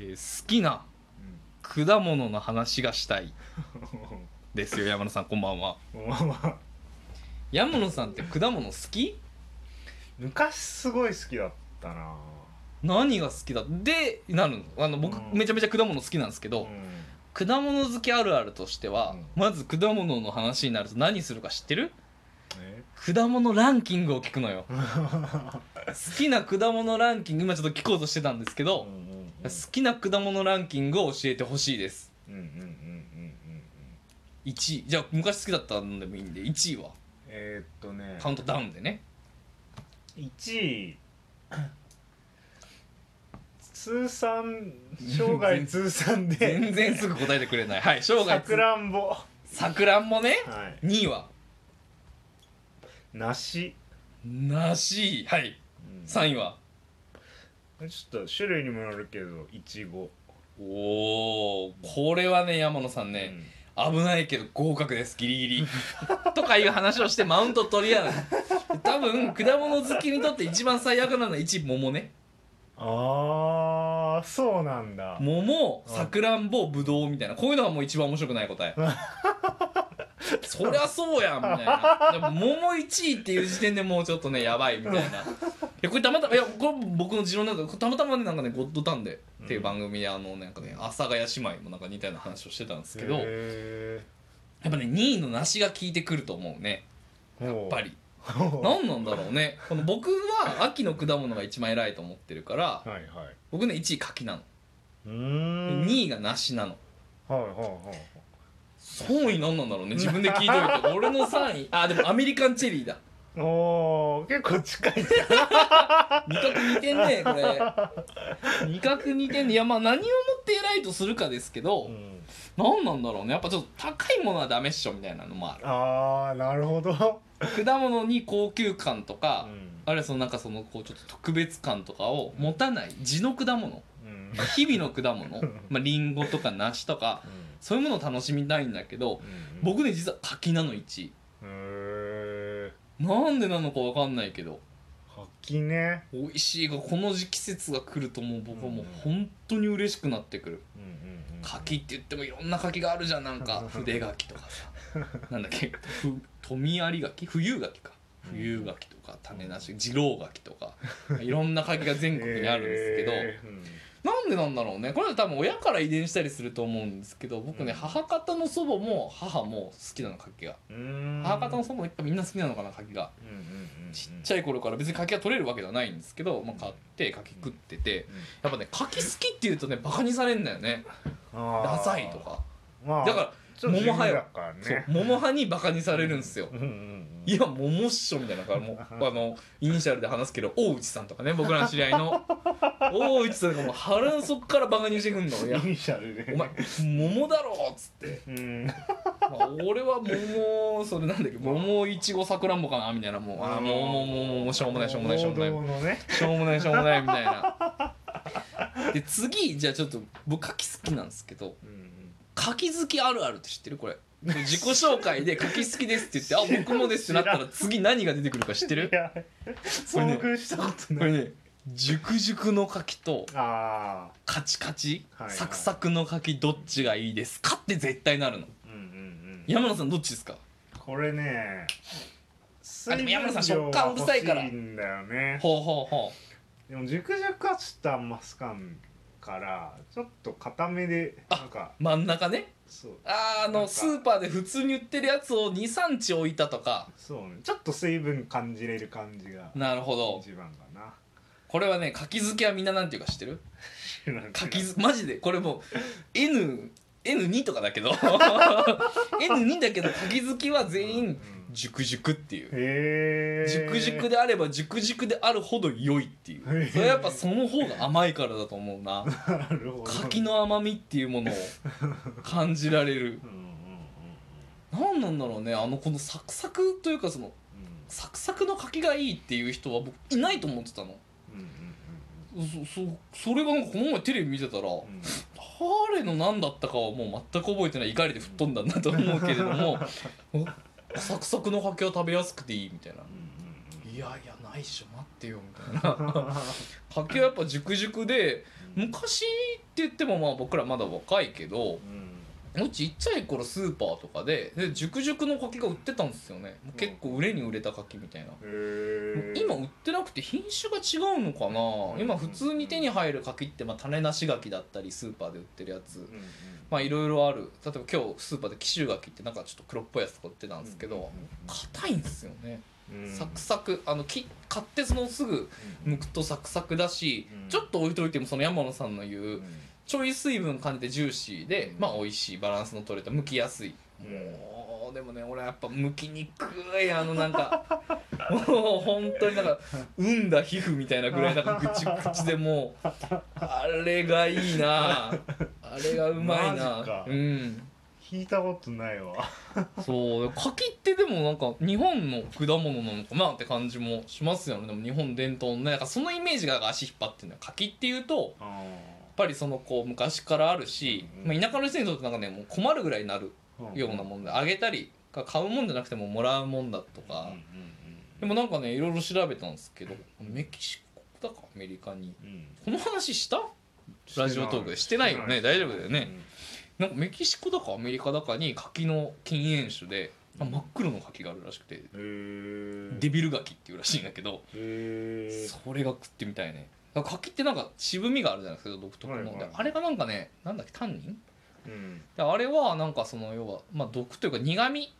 えー好きな果物の話がしたい。ですよ山野さんこんばんは。山野さんって果物好き？昔すごい好きだったな。何が好きだ？でなるの？あの僕、うん。めちゃめちゃ果物好きなんですけど、うん。果物好きあるあるとしては、うん。まず果物の話になると何するか知ってる？え？果物ランキングを聞くのよ。好きな果物ランキング今ちょっと聞こうとしてたんですけど、うん好きな果物ランキングを教えてほしいです。うんうんうんうんうん1位。じゃあ昔好きだったのでもいいんで1位は？えーっとね。カウントダウンでね。1位。通算生涯通算で。全然すぐ答えてくれない。はい生涯さくらんぼ。はさくらんぼね。い。2位は？梨。梨。はい。3位は？ちょっと種類にもよるけどいちごおおこれはね山野さんね、危ないけど合格ですギリギリ。とかいう話をしてマウント取り合う。多分果物好きにとって一番最悪なのは1位桃ね。ああそうなんだ。桃うん。さくらんぼぶどうみたいな。こういうのがもう一番面白くない答え。そりゃそうやんみたいな。でも桃1位っていう時点でもうちょっとねやばいみたいな。いやこれたまたまいやこれ僕の持論なんだけどたまたまねなんかね「ゴッドタンデ」っていう番組であのなんかね阿佐ヶ谷姉妹もなんか似たような話をしてたんですけどやっへぱね2位の梨が効いてくると思うね。えやっぱり。は何なんだろうね。この僕は秋の果物が一番偉いと思ってるからいはい。僕ね1位柿なの。うーん。2位が梨なの。はいはいはい3位何なんだろうね自分で聞いといて。俺の3位。あでもアメリカンチェリーだおー結構。近い味覚似てんねこれ。味覚似てんね。いやまあ何をもって偉いとするかですけど、ん、うん、何なんだろうね。やっぱちょっと高いものはダメっしょみたいなのもある。ああなるほど、果物に高級感とか、うん。あるいはそのなんかそのこうちょっと特別感とかを持たない地の果物。うん。日々の果物。まあリンゴとか梨とかそういうものを楽しみたいんだけど僕ね実は柿なの1位なんでなのか分かんないけど。柿ね。美味しいがこの時季節が来るともう僕はもう本当に嬉しくなってくる。うんうんうん柿って言ってもいろんな柿があるじゃん。なんか筆柿とかさ。なんだっけ？ふ富有柿？冬柿か冬柿とか種なし次郎柿とかいろんな柿が全国にあるんですけど、へーうん。なんでなんだろうね。これは多分親から遺伝したりすると思うんですけど僕ね、うん母方の祖母も母も好きなの柿が、母方の祖母もやっぱみんな好きなのかな柿が。ちっちゃい頃から別に柿が取れるわけではないんですけど、まあ、買って柿食っててやっぱね柿好きっていうとねバカにされんだよね。ダサいとか。まあ。だから桃派よ。ね。桃派にバカにされるんですよ。うんうんうん。いや桃っしょみたいなからもうあのイニシャルで話すけど大内さんとかね僕らの知り合いの。大内さんがもう腹の底からバカにしてくんのいやイニシャルで。お前桃だろっつって、うん。まあ、俺は桃それなんだっけ桃いちごさくらんぼかなみたいな。もうあーもうもうもうもうもうしょうもないしょうもないしょうもない。ね。しょうもないしょうもないみたいな。で次じゃあちょっと僕柿好きなんですけどうん柿好きあるあるって知ってる？これ。自己紹介で柿好きですって言ってあ僕もですってなったら次何が出てくるか知ってる？いや遭遇したことない。これね熟熟の柿とああカチカチ、はいはい。サクサクの柿どっちがいいですかって絶対なるの。うんうんうん。山野さんどっちですか？これねあでも山田さん食感うるさいから。んだよね。ほうほうほでも熟々はちょっとあんま好かんからちょっと固めであなんかう真ん中ね？そう。あーあのスーパーで普通に売ってるやつを23日置いたとか。そう。ねちょっと水分感じれる感じがなるほど。一番かな。これはね柿好きはみんななんていうか知ってる？柿ずマジで？これもう N N2 とかだけど。N2 だけど柿好きは全員熟熟っていう。熟熟であれば熟熟であるほど良いっていう。それはやっぱその方が甘いからだと思うな。なるほど。柿の甘みっていうものを感じられる。うんうん何なんだろうねあのこのサクサクというかそのうん。サクサクの柿がいいっていう人は僕いないと思ってたの。うんうんそそそれがなんかこの前テレビ見てたらうん。うん誰の何だったかはもう全く覚えてない怒りで吹っ飛んだんだと思うけれどもお サクサクの柿は食べやすくていいみたいな。うんいやいやないっしょ待ってよみたいな。柿はやっぱ熟熟で昔っ言ってもまあ僕らまだ若いけどうん。もうちっちゃい頃スーパーとかでで熟々の柿が売ってたんですよね。もう結構売れに売れた柿みたいな、今売ってなくて品種が違うのかな。今普通に手に入る柿ってまあ種なし柿だったりスーパーで売ってるやつ。まあいろいろある。例えば今日スーパーで紀州柿ってなんかちょっと黒っぽいやつとか売ってたんですけど硬いんですよね。うん。サクサク。あのき買ってそのすぐ剥くとサクサクだしうん。ちょっと置いといてもその山野さんの言ううんちょい水分感じてジューシーでまあ美味しいバランスの取れた剥きやすい。うんもうでもね俺はやっぱ剥きにくいあのなんか もう本当になんか産んだ皮膚みたいなぐらいなんかぐちぐちでもうあれがいいな。あれがうまいな。か。うん。聞いたことないわ。そう。柿ってでもなんか日本の果物なのかなって感じもしますよね。でも日本伝統のねなんかそのイメージが足引っ張ってるのよ。柿っていうとやっぱりそのこう昔からあるし、うん。まあ、田舎の人にとってなんかねもう困るぐらいになるようなもんであげたりか買うもんじゃなくてももらうもんだとか、でもなんかねいろいろ調べたんですけどメキシコだかアメリカに。この話した？ラジオトークで。してないよね。大丈夫だよね、なんかメキシコだかアメリカだかに柿の禁煙種であ真っ黒の柿があるらしくてデビル柿っていうらしいんだけどそれが食ってみたいね柿ってなんか渋みがあるじゃないですか独特の、はいはいであれがなんかねなんだっけタンニン？うん。であれはなんかその要は、まあ、毒というか苦味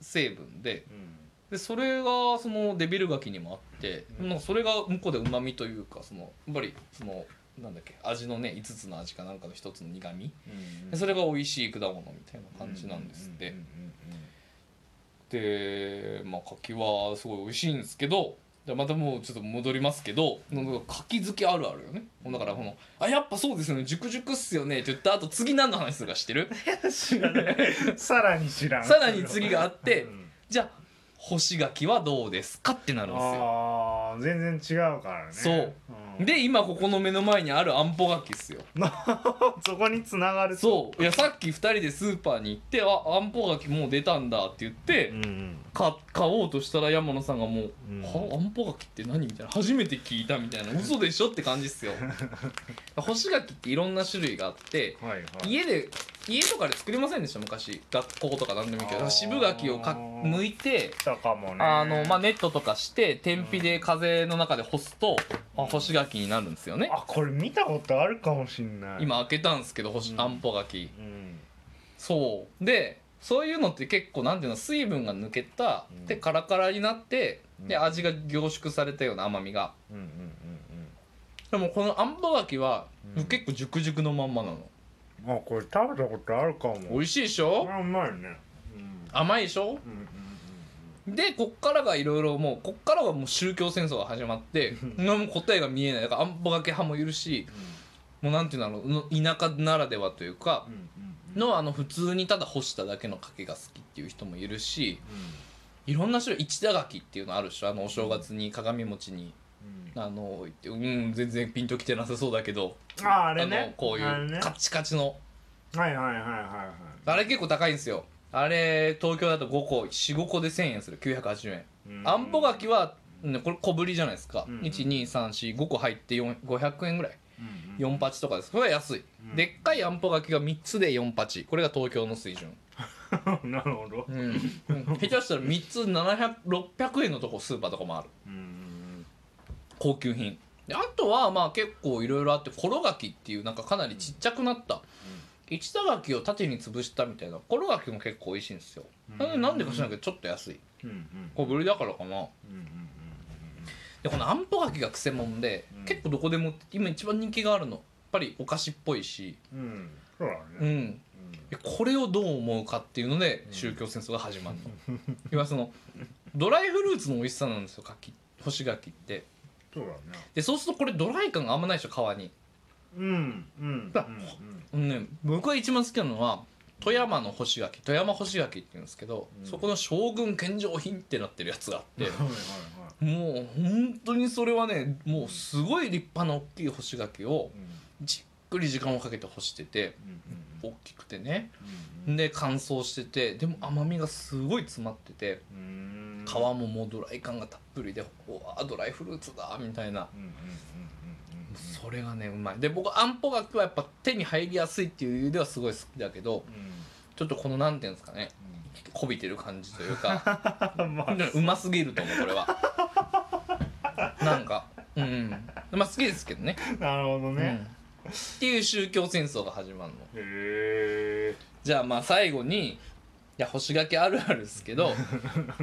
成分でうん。でそれがそのデビル柿にもあって、うん。それが向こうでうまみというかそのやっぱりそのなんだっけ味のね5つの味かなんかの1つの苦味うんでそれが美味しい果物みたいな感じなんですって、でまあ柿はすごい美味しいんですけどでまたもうちょっと戻りますけどなんか柿好きあるあるよね。だからこの「あやっぱそうですよね。熟々っすよね」って言った後次何の話するか知ってる？う ん知らない。さらに知らん。さらに次があってうん。じゃあ干し柿はどうですかってなるんですよ。ああ全然違うからね。そう。うん。で今ここの目の前にあるあんぽ柿っすよ。そこに繋がるそう。いやさっき2人でスーパーに行って「ああんぽ柿もう出たんだ」って言って、うんうん。か買おうとしたら山野さんがもう「うん。はあんぽ柿って何?」みたいな初めて聞いたみたいな 嘘でしょって感じっすよ。干し柿っていろんな種類があってはいはい。家で家とかで作りませんでした？昔。学校とか何でもいいけど。渋柿をか剥いてしたかもね。あの、まあ、ネットとかして天日で風の中で干すと、あ干し柿になるんですよね。あこれ見たことあるかもしんない。今開けたんですけど干しうん。あんぽ柿。うん。そう。でそういうのって結構なんていうの水分が抜けた、うん。でカラカラになってでうん。味が凝縮されたような甘みが。うんうんうんでもこのあんぽ柿は、うん。結構熟々のまんまなの。うんあこれ食べたことあるかも。美味しいでしょ？あうまいね。うん。甘いでしょ？うんうんでこっからがいろいろもうこっからはもう宗教戦争が始まってもう答えが見えない。だからあんぽ柿派もいるしもうなんていうんだろうの田舎ならではというかうんうんうん。のあの普通にただ干しただけの柿が好きっていう人もいるしいろんな種類一田柿っていうのあるでしょ？あのお正月に鏡餅に。うんあのうん全然ピンときてなさそうだけどあああれあねのこういうカチカチの。はいはいはいはいはい。あれ結構高いんですよ。あれ東京だと5個45個で1000円する。980円。うん。あんぽ柿はねこれ小ぶりじゃないですか、うん12345個入って4 500円ぐらい。うん4パチとかです。これは安い、うん。でっかいあんぽ柿が3つで4パチこれが東京の水準。う んなるほど。うん、うん。下手したら3つ700600円のとこスーパーとかもある。うん高級品。であとはまあ結構いろいろあってコロ柿っていうなんかかなりちっちゃくなった。一田柿を縦に潰したみたいな。コロ柿も結構美味しいんですよ。なのでなんでか知らないけどちょっと安い。小ぶりだからかな。うんうんでこのあんぽ柿がくせもんで、うん。結構どこでも今一番人気があるの。やっぱりお菓子っぽいし、うん。うんそうだね。うん、でこれをどう思うかっていうのでうん。宗教戦争が始まるの、要はそのドライフルーツの美味しさなんですよ柿干し柿ってそうだね。でそうするとこれドライ感があんまないでしょ皮に。うんうんだうんうん。ね僕が一番好きなのは富山の干し柿。富山干し柿って言うんですけど、うん。そこの将軍献上品ってなってるやつがあってもう本当にそれはねもうすごい立派な大きい干し柿をうん。じっくり時間をかけて干しててうん大きくてね。うん。で乾燥しててでも甘みがすごい詰まっててうん皮ももうドライ感がたっぷりでうわードライフルーツだみたいな。それがねうまい。で僕あんぽ柿はやっぱ手に入りやすいっていう理由ではすごい好きだけどちょっとこのなんていうんですかねこびてる感じというかうん まあうますぎると思うこれは。なんかうん。まあ好きですけどね。なるほどうん。ね、っていう宗教戦争が始まるの。へえじゃあまあ最後にいや干し柿あるあるですけど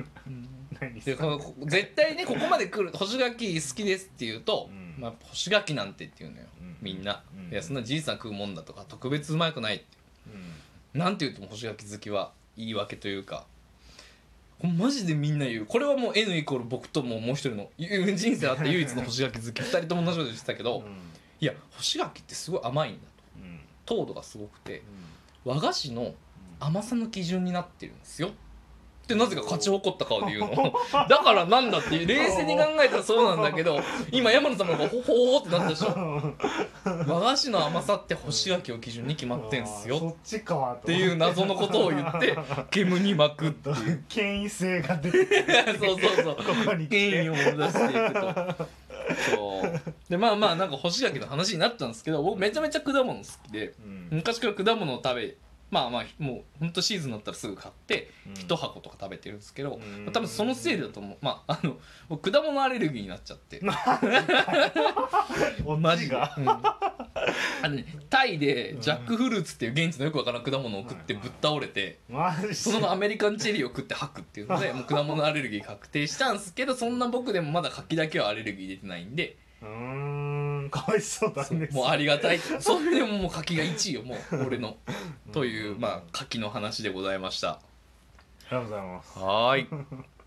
何でこのこ絶対ねここまで来る干し柿好きですって言うと、うん。まあ、干し柿なんてって言うのよ、うんみんな、うんいやそんなじいさん食うもんだとか特別うまくないって。うん。なんて言っても干し柿好きは言い訳というかこれマジでみんな言う。これはもう N イコール僕とももう一人の人生あった唯一の干し柿好き。2人とも同じこと言ってたけど、うん。いや干し柿ってすごい甘いんだうん。と糖度がすごくて和菓子の甘さの基準になってるんですよ。ってなぜか勝ち誇った顔で言うの。だからなんだって冷静に考えたらそうなんだけど今山野さんがほほほってなったでしょ。和菓子の甘さって干し柿を基準に決まってんすよ。そっちかっていう謎のことを言って煙に巻くっていう。権威性が出てそうそうそう。権威を出していくと。そう。でまあまあなんか干し柿の話になったんですけど僕めちゃめちゃ果物好きでうん。昔から果物を食べまあまあもうほんとシーズンになったらすぐ買ってうん。一箱とか食べてるんですけど、うん。多分そのせいだと思う。まああの僕果物アレルギーになっちゃって。が。うん。あのねタイでジャックフルーツっていう現地のよくわからん果物を食ってぶっ倒れてそのアメリカンチェリーを食って吐くっていうので もう果物アレルギー確定したんですけどそんな僕でもまだ柿だけはアレルギー出てないんで。うーんかわいそうだねもうありがたい。それでももう柿が1位よもう。俺の。というまあ柿の話でございました。ありがとうございます。はーい